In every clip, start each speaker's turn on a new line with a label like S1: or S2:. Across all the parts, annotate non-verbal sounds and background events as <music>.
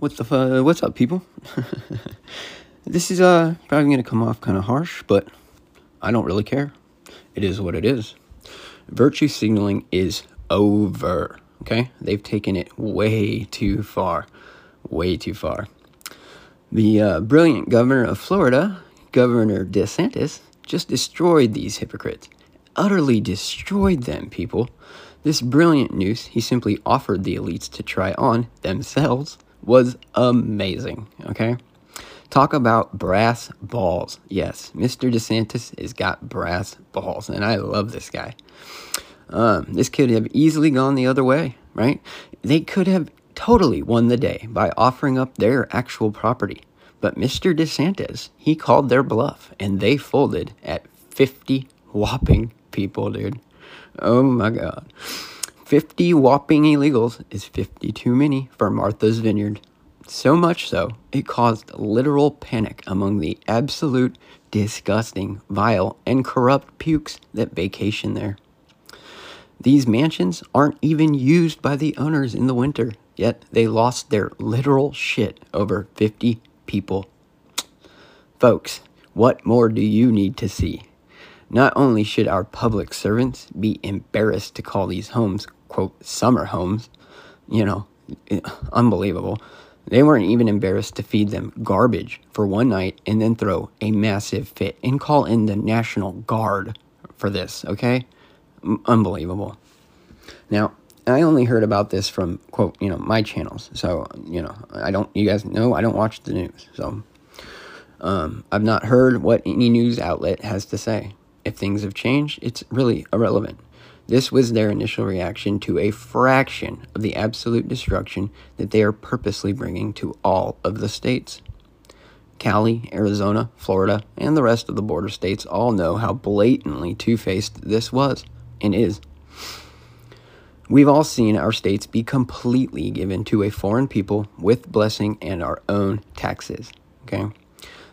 S1: What the fu- what's up, people? <laughs> this is uh probably gonna come off kind of harsh, but I don't really care. It is what it is. Virtue signaling is over. Okay, they've taken it way too far, way too far. The uh, brilliant governor of Florida, Governor DeSantis, just destroyed these hypocrites. Utterly destroyed them, people. This brilliant news he simply offered the elites to try on themselves was amazing, okay? Talk about brass balls. Yes, Mr. DeSantis has got brass balls, and I love this guy. Um, this could have easily gone the other way, right? They could have totally won the day by offering up their actual property. But Mr. DeSantis, he called their bluff, and they folded at 50 whopping people, dude. Oh my God. 50 whopping illegals is 50 too many for Martha's Vineyard. So much so, it caused literal panic among the absolute, disgusting, vile, and corrupt pukes that vacation there. These mansions aren't even used by the owners in the winter, yet they lost their literal shit over 50 people. Folks, what more do you need to see? Not only should our public servants be embarrassed to call these homes, quote, summer homes, you know, unbelievable. They weren't even embarrassed to feed them garbage for one night and then throw a massive fit and call in the National Guard for this, okay? unbelievable. Now, I only heard about this from quote, you know, my channels. So, you know, I don't you guys know I don't watch the news. So, um, I've not heard what any news outlet has to say. If things have changed, it's really irrelevant. This was their initial reaction to a fraction of the absolute destruction that they are purposely bringing to all of the states. Cali, Arizona, Florida, and the rest of the border states all know how blatantly two faced this was and is. We've all seen our states be completely given to a foreign people with blessing and our own taxes. Okay?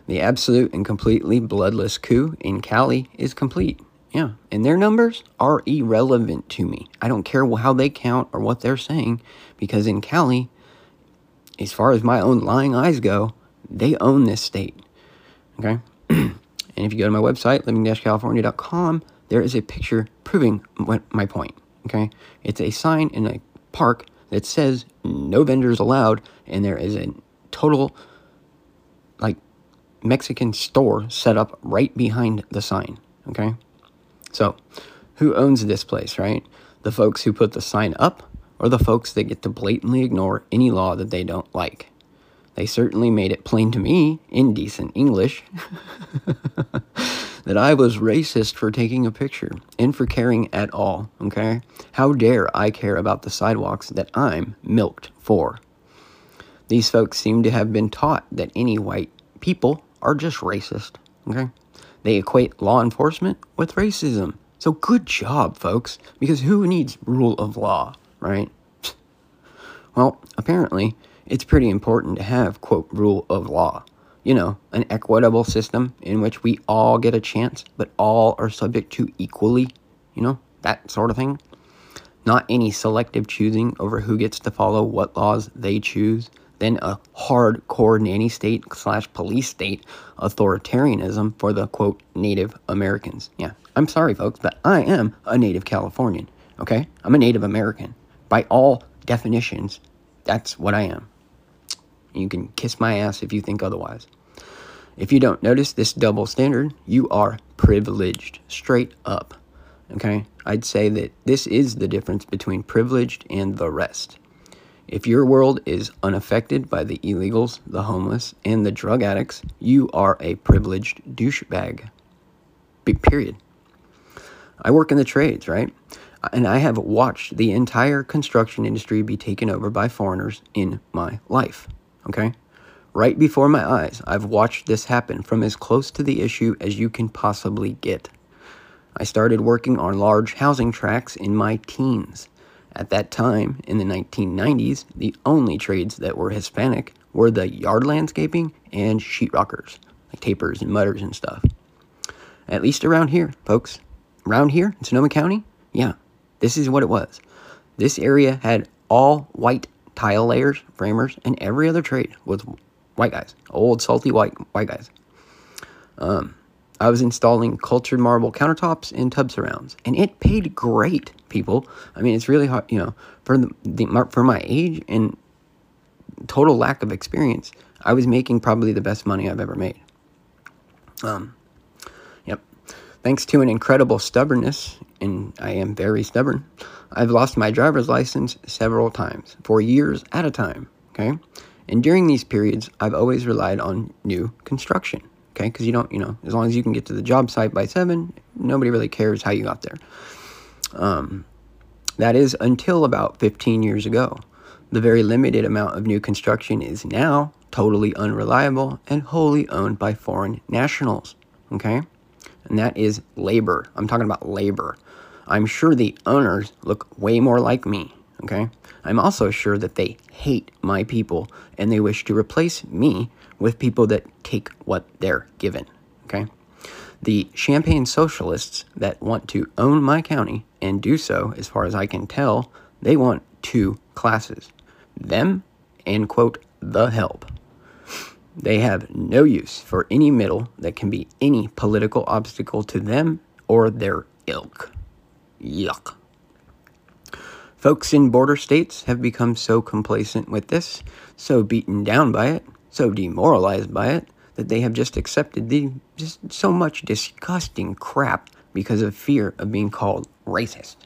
S1: The absolute and completely bloodless coup in Cali is complete. Yeah, and their numbers are irrelevant to me. I don't care how they count or what they're saying because in Cali, as far as my own lying eyes go, they own this state. Okay? <clears throat> and if you go to my website, living-california.com, there is a picture proving my point. Okay, it's a sign in a park that says no vendors allowed, and there is a total like Mexican store set up right behind the sign. Okay, so who owns this place, right? The folks who put the sign up, or the folks that get to blatantly ignore any law that they don't like? They certainly made it plain to me in decent English <laughs> that I was racist for taking a picture and for caring at all, okay? How dare I care about the sidewalks that I'm milked for? These folks seem to have been taught that any white people are just racist, okay? They equate law enforcement with racism. So good job, folks, because who needs rule of law, right? <sniffs> Well, apparently, it's pretty important to have, quote, rule of law you know, an equitable system in which we all get a chance, but all are subject to equally, you know, that sort of thing. Not any selective choosing over who gets to follow what laws they choose, then a hardcore nanny state slash police state authoritarianism for the quote Native Americans. Yeah, I'm sorry, folks, but I am a Native Californian, okay? I'm a Native American. By all definitions, that's what I am. You can kiss my ass if you think otherwise. If you don't notice this double standard, you are privileged, straight up. Okay? I'd say that this is the difference between privileged and the rest. If your world is unaffected by the illegals, the homeless, and the drug addicts, you are a privileged douchebag. Big period. I work in the trades, right? And I have watched the entire construction industry be taken over by foreigners in my life. Okay? Right before my eyes, I've watched this happen from as close to the issue as you can possibly get. I started working on large housing tracts in my teens. At that time, in the 1990s, the only trades that were Hispanic were the yard landscaping and sheetrockers, like tapers and mudders and stuff. At least around here, folks. Around here in Sonoma County, yeah, this is what it was. This area had all white tile layers, framers, and every other trade was white guys, old salty white white guys. Um, I was installing cultured marble countertops and tub surrounds, and it paid great, people. I mean, it's really hard, you know, for the, the for my age and total lack of experience. I was making probably the best money I've ever made. Um, yep. Thanks to an incredible stubbornness, and I am very stubborn, I've lost my driver's license several times for years at a time. Okay. And during these periods, I've always relied on new construction. Okay. Because you don't, you know, as long as you can get to the job site by seven, nobody really cares how you got there. Um, that is until about 15 years ago. The very limited amount of new construction is now totally unreliable and wholly owned by foreign nationals. Okay? And that is labor. I'm talking about labor. I'm sure the owners look way more like me. Okay? I'm also sure that they hate my people and they wish to replace me with people that take what they're given. Okay? The Champagne socialists that want to own my county and do so, as far as I can tell, they want two classes them and quote the help. They have no use for any middle that can be any political obstacle to them or their ilk. Yuck. Folks in border states have become so complacent with this, so beaten down by it, so demoralized by it, that they have just accepted the just so much disgusting crap because of fear of being called racist.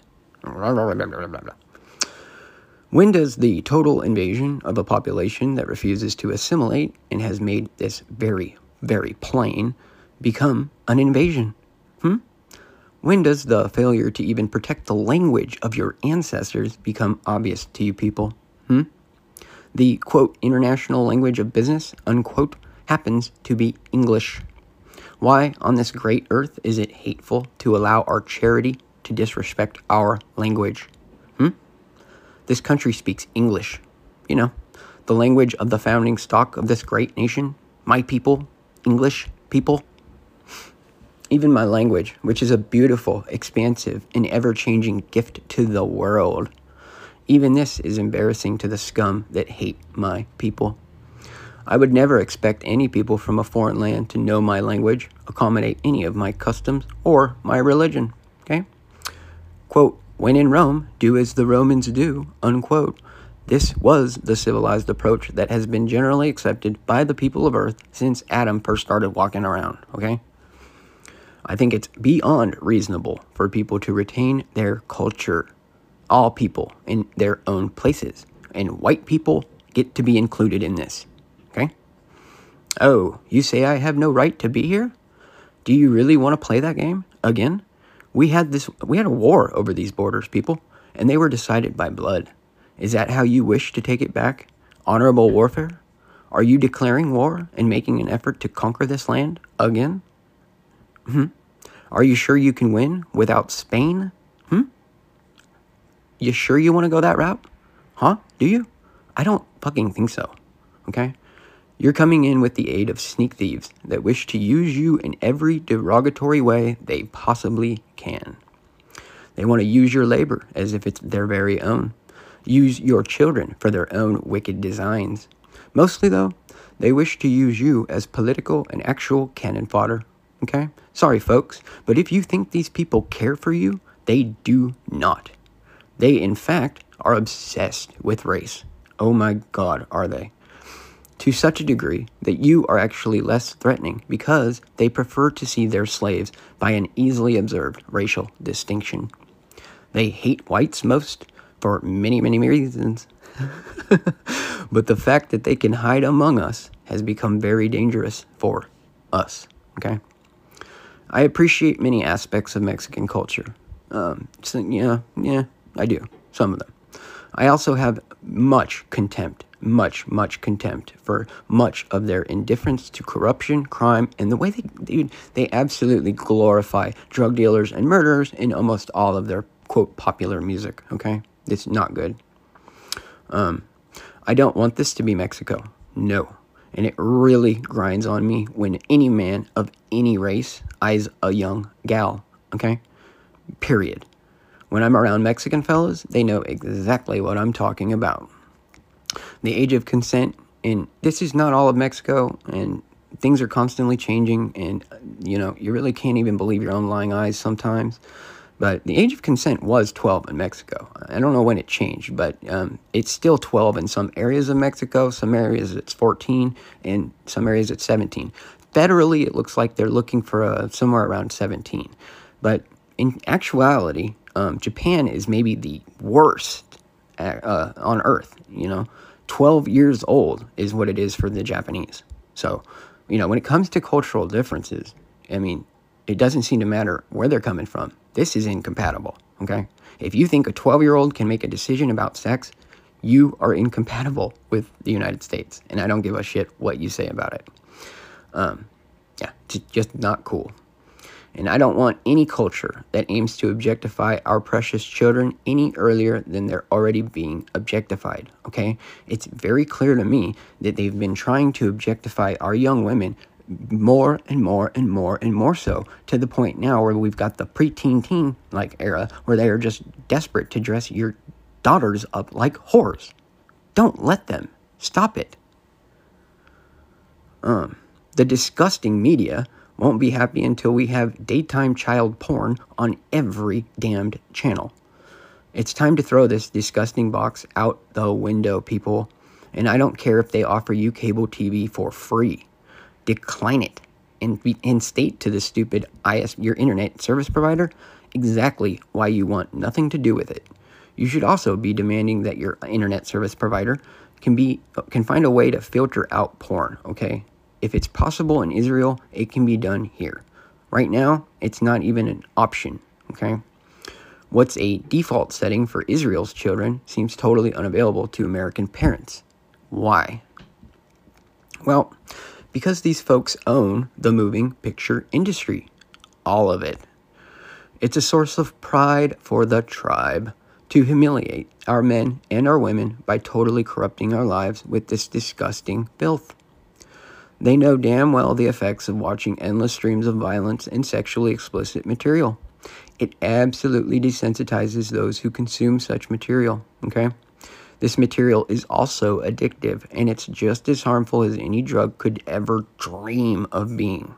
S1: When does the total invasion of a population that refuses to assimilate and has made this very, very plain become an invasion? Hmm? When does the failure to even protect the language of your ancestors become obvious to you people? Hmm? The quote, international language of business, unquote, happens to be English. Why on this great earth is it hateful to allow our charity to disrespect our language? Hmm? This country speaks English. You know, the language of the founding stock of this great nation. My people, English people. Even my language, which is a beautiful, expansive, and ever changing gift to the world. Even this is embarrassing to the scum that hate my people. I would never expect any people from a foreign land to know my language, accommodate any of my customs, or my religion. Okay? Quote, when in Rome, do as the Romans do, unquote. This was the civilized approach that has been generally accepted by the people of Earth since Adam first started walking around, okay? I think it's beyond reasonable for people to retain their culture, all people in their own places, and white people get to be included in this, okay? Oh, you say I have no right to be here? Do you really want to play that game again? We had this we had a war over these borders, people, and they were decided by blood. Is that how you wish to take it back? Honorable warfare? Are you declaring war and making an effort to conquer this land again? Hmm? Are you sure you can win without Spain? You sure you want to go that route? Huh? Do you? I don't fucking think so. Okay? You're coming in with the aid of sneak thieves that wish to use you in every derogatory way they possibly can. They want to use your labor as if it's their very own, use your children for their own wicked designs. Mostly, though, they wish to use you as political and actual cannon fodder. Okay? Sorry, folks, but if you think these people care for you, they do not. They, in fact, are obsessed with race. Oh my God, are they? to such a degree that you are actually less threatening because they prefer to see their slaves by an easily observed racial distinction. They hate whites most for many, many reasons. <laughs> but the fact that they can hide among us has become very dangerous for us. Okay? I appreciate many aspects of Mexican culture. Um, so, yeah, yeah, I do. Some of them. I also have much contempt much, much contempt for much of their indifference to corruption, crime, and the way they, they absolutely glorify drug dealers and murderers in almost all of their quote popular music. Okay, it's not good. Um, I don't want this to be Mexico. No. And it really grinds on me when any man of any race eyes a young gal. Okay? Period. When I'm around Mexican fellas, they know exactly what I'm talking about. the age of consent, and this is not all of Mexico, and things are constantly changing, and you know you really can't even believe your own lying eyes sometimes. But the age of consent was 12 in Mexico. I don't know when it changed, but um, it's still 12 in some areas of Mexico. Some areas it's 14, and some areas it's 17. Federally, it looks like they're looking for uh, somewhere around 17. But in actuality, um, Japan is maybe the worst at, uh, on earth. You know, 12 years old is what it is for the Japanese. So, you know, when it comes to cultural differences, I mean, it doesn't seem to matter where they're coming from. This is incompatible, okay? If you think a 12 year old can make a decision about sex, you are incompatible with the United States. And I don't give a shit what you say about it. Um, yeah, just not cool. And I don't want any culture that aims to objectify our precious children any earlier than they're already being objectified, okay? It's very clear to me that they've been trying to objectify our young women more and more and more and more so to the point now where we've got the preteen teen like era where they are just desperate to dress your daughters up like whores. Don't let them. Stop it. Um, the disgusting media won't be happy until we have daytime child porn on every damned channel. It's time to throw this disgusting box out the window, people. And I don't care if they offer you cable TV for free decline it and, and state to the stupid IS, your internet service provider, exactly why you want nothing to do with it. You should also be demanding that your internet service provider can be can find a way to filter out porn, okay? If it's possible in Israel, it can be done here. Right now, it's not even an option, okay? What's a default setting for Israel's children seems totally unavailable to American parents. Why? Well, because these folks own the moving picture industry. All of it. It's a source of pride for the tribe to humiliate our men and our women by totally corrupting our lives with this disgusting filth. They know damn well the effects of watching endless streams of violence and sexually explicit material. It absolutely desensitizes those who consume such material, okay? This material is also addictive and it's just as harmful as any drug could ever dream of being.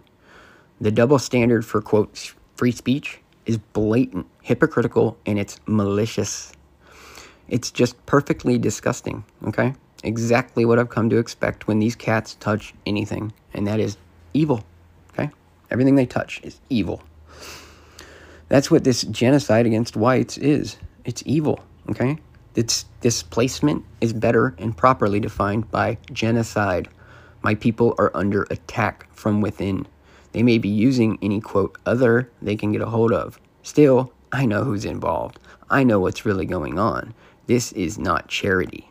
S1: The double standard for, quote, free speech is blatant, hypocritical, and it's malicious. It's just perfectly disgusting, okay? Exactly what I've come to expect when these cats touch anything, and that is evil, okay? Everything they touch is evil. That's what this genocide against whites is. It's evil, okay? Its displacement is better and properly defined by genocide. My people are under attack from within. They may be using any quote other they can get a hold of. Still, I know who's involved. I know what's really going on. This is not charity.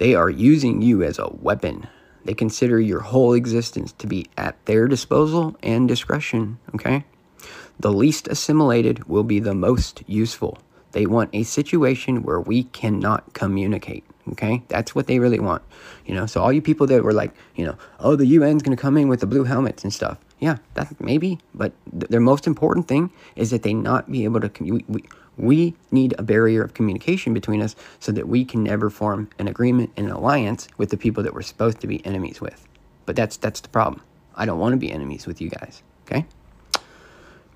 S1: They are using you as a weapon. They consider your whole existence to be at their disposal and discretion, okay? The least assimilated will be the most useful. They want a situation where we cannot communicate. Okay, that's what they really want. You know, so all you people that were like, you know, oh, the UN's to come in with the blue helmets and stuff. Yeah, that maybe, but th- their most important thing is that they not be able to. We, we need a barrier of communication between us so that we can never form an agreement and an alliance with the people that we're supposed to be enemies with. But that's that's the problem. I don't want to be enemies with you guys. Okay.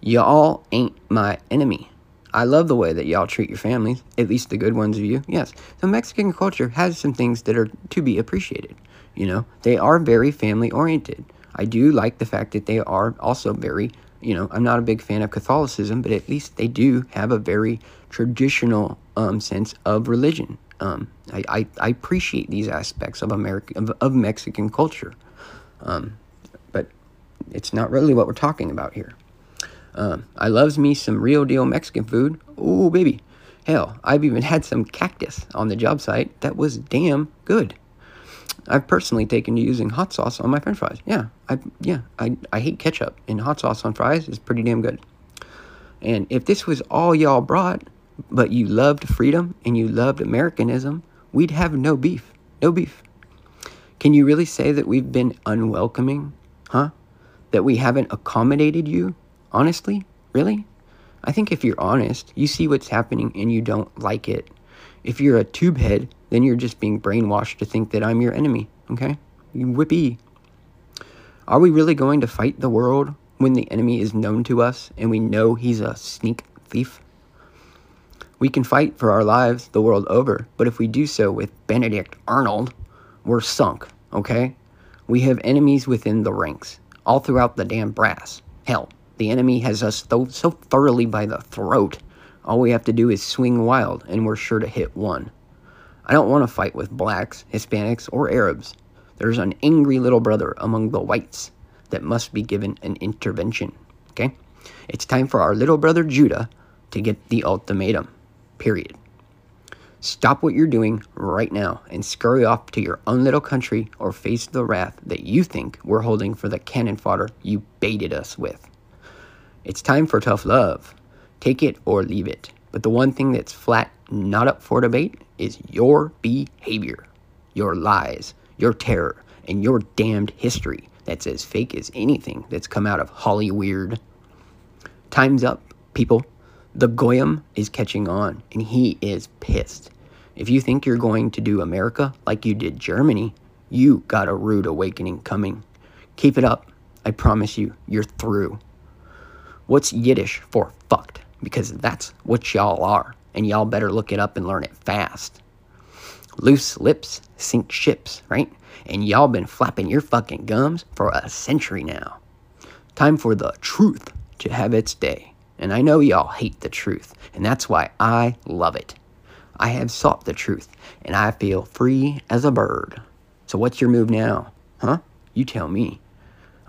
S1: Y'all ain't my enemy. I love the way that y'all treat your families, at least the good ones of you. Yes. So Mexican culture has some things that are to be appreciated. You know, they are very family oriented. I do like the fact that they are also very, you know, I'm not a big fan of Catholicism, but at least they do have a very traditional um, sense of religion. Um, I, I, I, appreciate these aspects of American of, of Mexican culture, um, but it's not really what we're talking about here. Um, I loves me some real deal Mexican food. Ooh, baby. Hell, I've even <laughs> had some cactus on the job site that was damn good. I've personally taken to using hot sauce on my french fries. Yeah, I yeah, I, I hate ketchup and hot sauce on fries is pretty damn good. And if this was all y'all brought, but you loved freedom and you loved Americanism, we'd have no beef. No beef. Can you really say that we've been unwelcoming? Huh? That we haven't accommodated you? Honestly? Really? I think if you're honest, you see what's happening and you don't like it. If you're a tube head, then you're just being brainwashed to think that I'm your enemy, okay? You whippy. Are we really going to fight the world when the enemy is known to us and we know he's a sneak thief? We can fight for our lives the world over, but if we do so with Benedict Arnold, we're sunk, okay? We have enemies within the ranks, all throughout the damn brass. Hell, the enemy has us so, so thoroughly by the throat, all we have to do is swing wild, and we're sure to hit one. I don't want to fight with blacks, Hispanics, or Arabs. There's an angry little brother among the whites that must be given an intervention. Okay? It's time for our little brother Judah to get the ultimatum. Period. Stop what you're doing right now and scurry off to your own little country or face the wrath that you think we're holding for the cannon fodder you baited us with. It's time for tough love. Take it or leave it. But the one thing that's flat not up for debate is your behavior, your lies, your terror, and your damned history that's as fake as anything that's come out of Hollyweird. Time's up, people. The Goyim is catching on, and he is pissed. If you think you're going to do America like you did Germany, you got a rude awakening coming. Keep it up. I promise you, you're through. What's Yiddish for fucked? Because that's what y'all are, and y'all better look it up and learn it fast. Loose lips sink ships, right? And y'all been flapping your fucking gums for a century now. Time for the truth to have its day. And I know y'all hate the truth, and that's why I love it. I have sought the truth, and I feel free as a bird. So what's your move now? Huh? You tell me.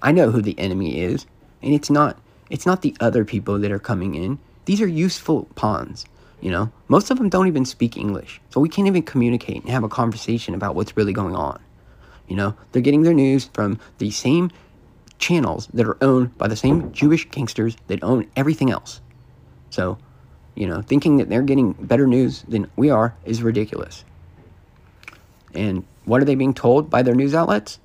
S1: I know who the enemy is, and it's not it's not the other people that are coming in. These are useful pawns, you know? Most of them don't even speak English. So we can't even communicate and have a conversation about what's really going on. You know, they're getting their news from the same channels that are owned by the same Jewish gangsters that own everything else. So, you know, thinking that they're getting better news than we are is ridiculous. And what are they being told by their news outlets?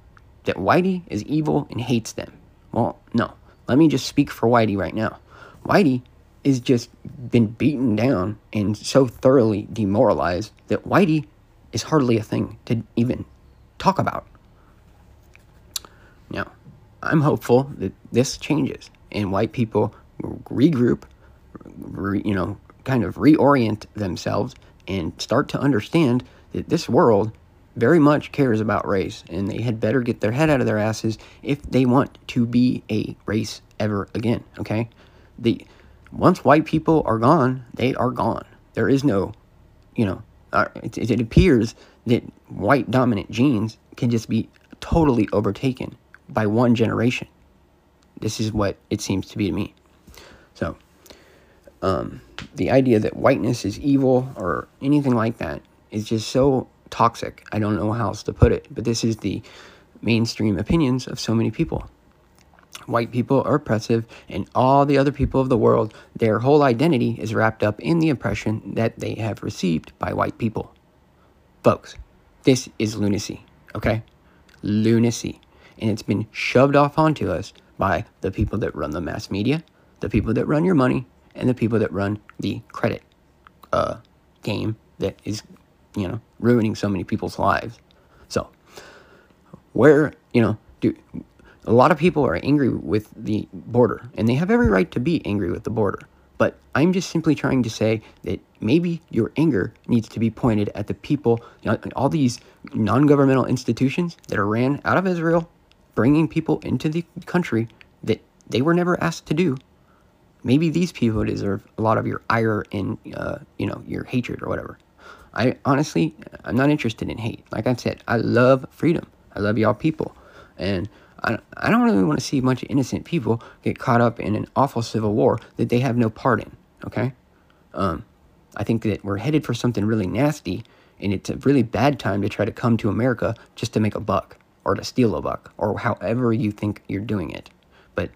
S1: That Whitey is evil and hates them. Well, no. Let me just speak for Whitey right now. Whitey is just been beaten down and so thoroughly demoralized that Whitey is hardly a thing to even talk about. Now, I'm hopeful that this changes and white people regroup, re, you know, kind of reorient themselves and start to understand that this world very much cares about race and they had better get their head out of their asses if they want to be a race ever again, okay? The once white people are gone, they are gone. There is no, you know, uh, it, it appears that white dominant genes can just be totally overtaken by one generation. This is what it seems to be to me. So, um, the idea that whiteness is evil or anything like that is just so toxic. I don't know how else to put it, but this is the mainstream opinions of so many people. White people are oppressive, and all the other people of the world, their whole identity is wrapped up in the impression that they have received by white people. Folks, this is lunacy, okay? Lunacy and it's been shoved off onto us by the people that run the mass media, the people that run your money, and the people that run the credit uh, game that is, you know, ruining so many people's lives. So, where, you know, do a lot of people are angry with the border, and they have every right to be angry with the border. But I'm just simply trying to say that maybe your anger needs to be pointed at the people, you know, all these non governmental institutions that are ran out of Israel bringing people into the country that they were never asked to do. Maybe these people deserve a lot of your ire and uh, you know your hatred or whatever. I honestly, I'm not interested in hate. Like I said, I love freedom. I love y'all people, and I, I don't really want to see a bunch of innocent people get caught up in an awful civil war that they have no part in. Okay, um, I think that we're headed for something really nasty, and it's a really bad time to try to come to America just to make a buck or to steal a buck or however you think you're doing it. But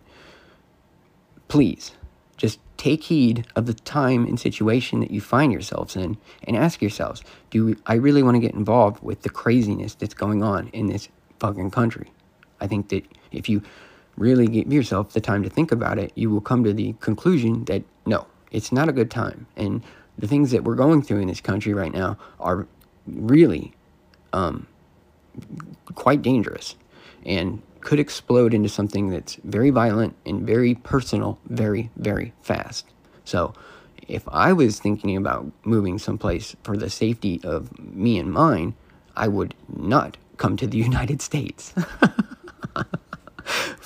S1: please, just take heed of the time and situation that you find yourselves in and ask yourselves, do I really want to get involved with the craziness that's going on in this fucking country? I think that if you really give yourself the time to think about it, you will come to the conclusion that no, it's not a good time. And the things that we're going through in this country right now are really um, quite dangerous and could explode into something that's very violent and very personal very, very fast. So, if I was thinking about moving someplace for the safety of me and mine, I would not come to the <laughs> United States. <laughs>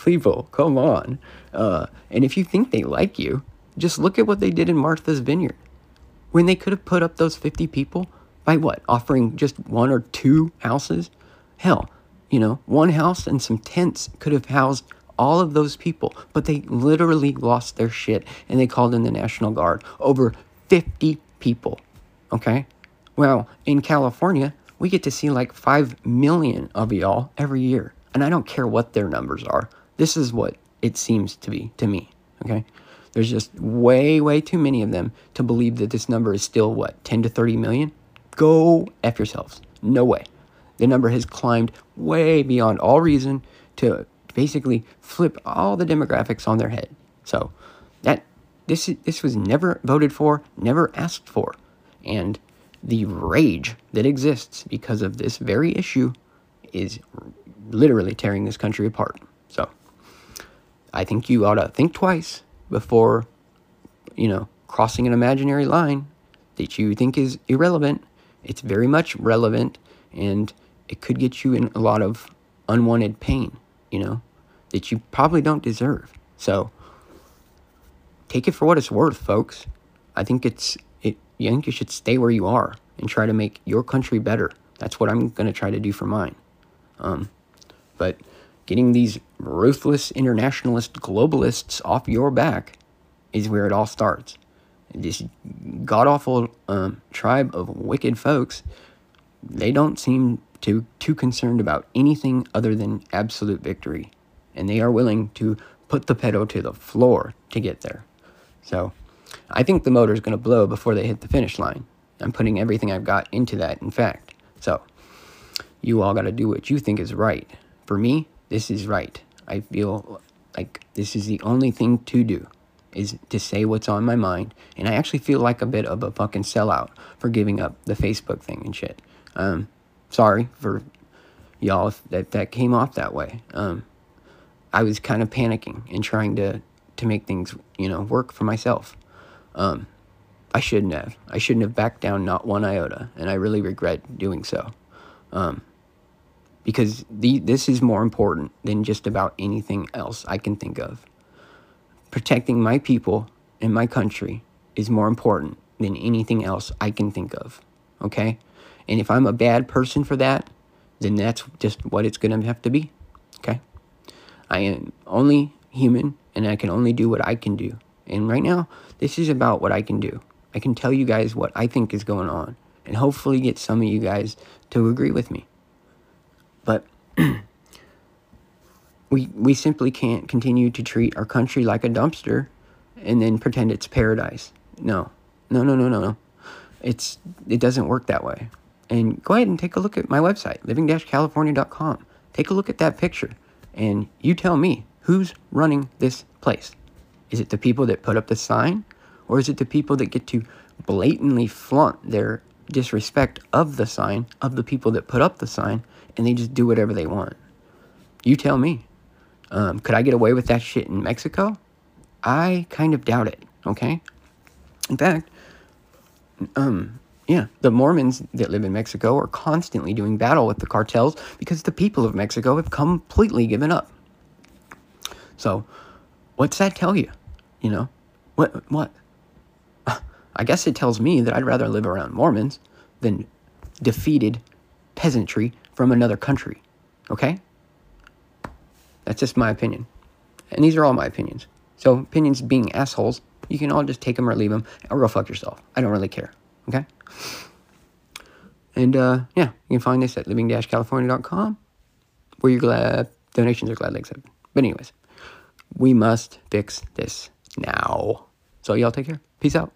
S1: People, come on. Uh, and if you think they like you, just look at what they did in Martha's Vineyard. When they could have put up those 50 people by what? Offering just one or two houses? Hell, you know, one house and some tents could have housed all of those people, but they literally lost their shit and they called in the National Guard. Over 50 people. Okay? Well, in California, we get to see like 5 million of y'all every year. And I don't care what their numbers are. This is what it seems to be to me. Okay? There's just way, way too many of them to believe that this number is still what, 10 to 30 million? Go F yourselves. No way. The number has climbed way beyond all reason to basically flip all the demographics on their head. So that this this was never voted for, never asked for, and the rage that exists because of this very issue is literally tearing this country apart. So I think you ought to think twice before you know crossing an imaginary line that you think is irrelevant. It's very much relevant and it could get you in a lot of unwanted pain, you know, that you probably don't deserve. So take it for what it's worth, folks. I think it's it I think you should stay where you are and try to make your country better. That's what I'm gonna try to do for mine. Um, but getting these ruthless internationalist globalists off your back is where it all starts. This god awful um, tribe of wicked folks, they don't seem too too concerned about anything other than absolute victory, and they are willing to put the pedal to the floor to get there. So, I think the motor is going to blow before they hit the finish line. I'm putting everything I've got into that. In fact, so you all got to do what you think is right. For me, this is right. I feel like this is the only thing to do is to say what's on my mind. And I actually feel like a bit of a fucking sellout for giving up the Facebook thing and shit. Um, sorry for y'all if that, that came off that way. Um, I was kind of panicking and trying to, to make things, you know, work for myself. Um, I shouldn't have. I shouldn't have backed down not one iota, and I really regret doing so. Um, because the, this is more important than just about anything else I can think of. Protecting my people and my country is more important than anything else I can think of. Okay? And if I'm a bad person for that, then that's just what it's going to have to be. Okay? I am only human and I can only do what I can do. And right now, this is about what I can do. I can tell you guys what I think is going on and hopefully get some of you guys to agree with me. But <clears throat> we we simply can't continue to treat our country like a dumpster and then pretend it's paradise. No. No, no, no, no, no. It's it doesn't work that way and go ahead and take a look at my website, living-california.com. Take a look at that picture, and you tell me who's running this place. Is it the people that put up the sign, or is it the people that get to blatantly flaunt their disrespect of the sign, of the people that put up the sign, and they just do whatever they want? You tell me. Um, could I get away with that shit in Mexico? I kind of doubt it, okay? In fact, um, yeah, the Mormons that live in Mexico are constantly doing battle with the cartels because the people of Mexico have completely given up. So, what's that tell you? You know, what what? I guess it tells me that I'd rather live around Mormons than defeated peasantry from another country. Okay? That's just my opinion. And these are all my opinions. So, opinions being assholes, you can all just take them or leave them or go fuck yourself. I don't really care. Okay? And uh, yeah, you can find this at living-california.com where you're glad donations are gladly accepted. But anyways, we must fix this now. So y'all take care. Peace out.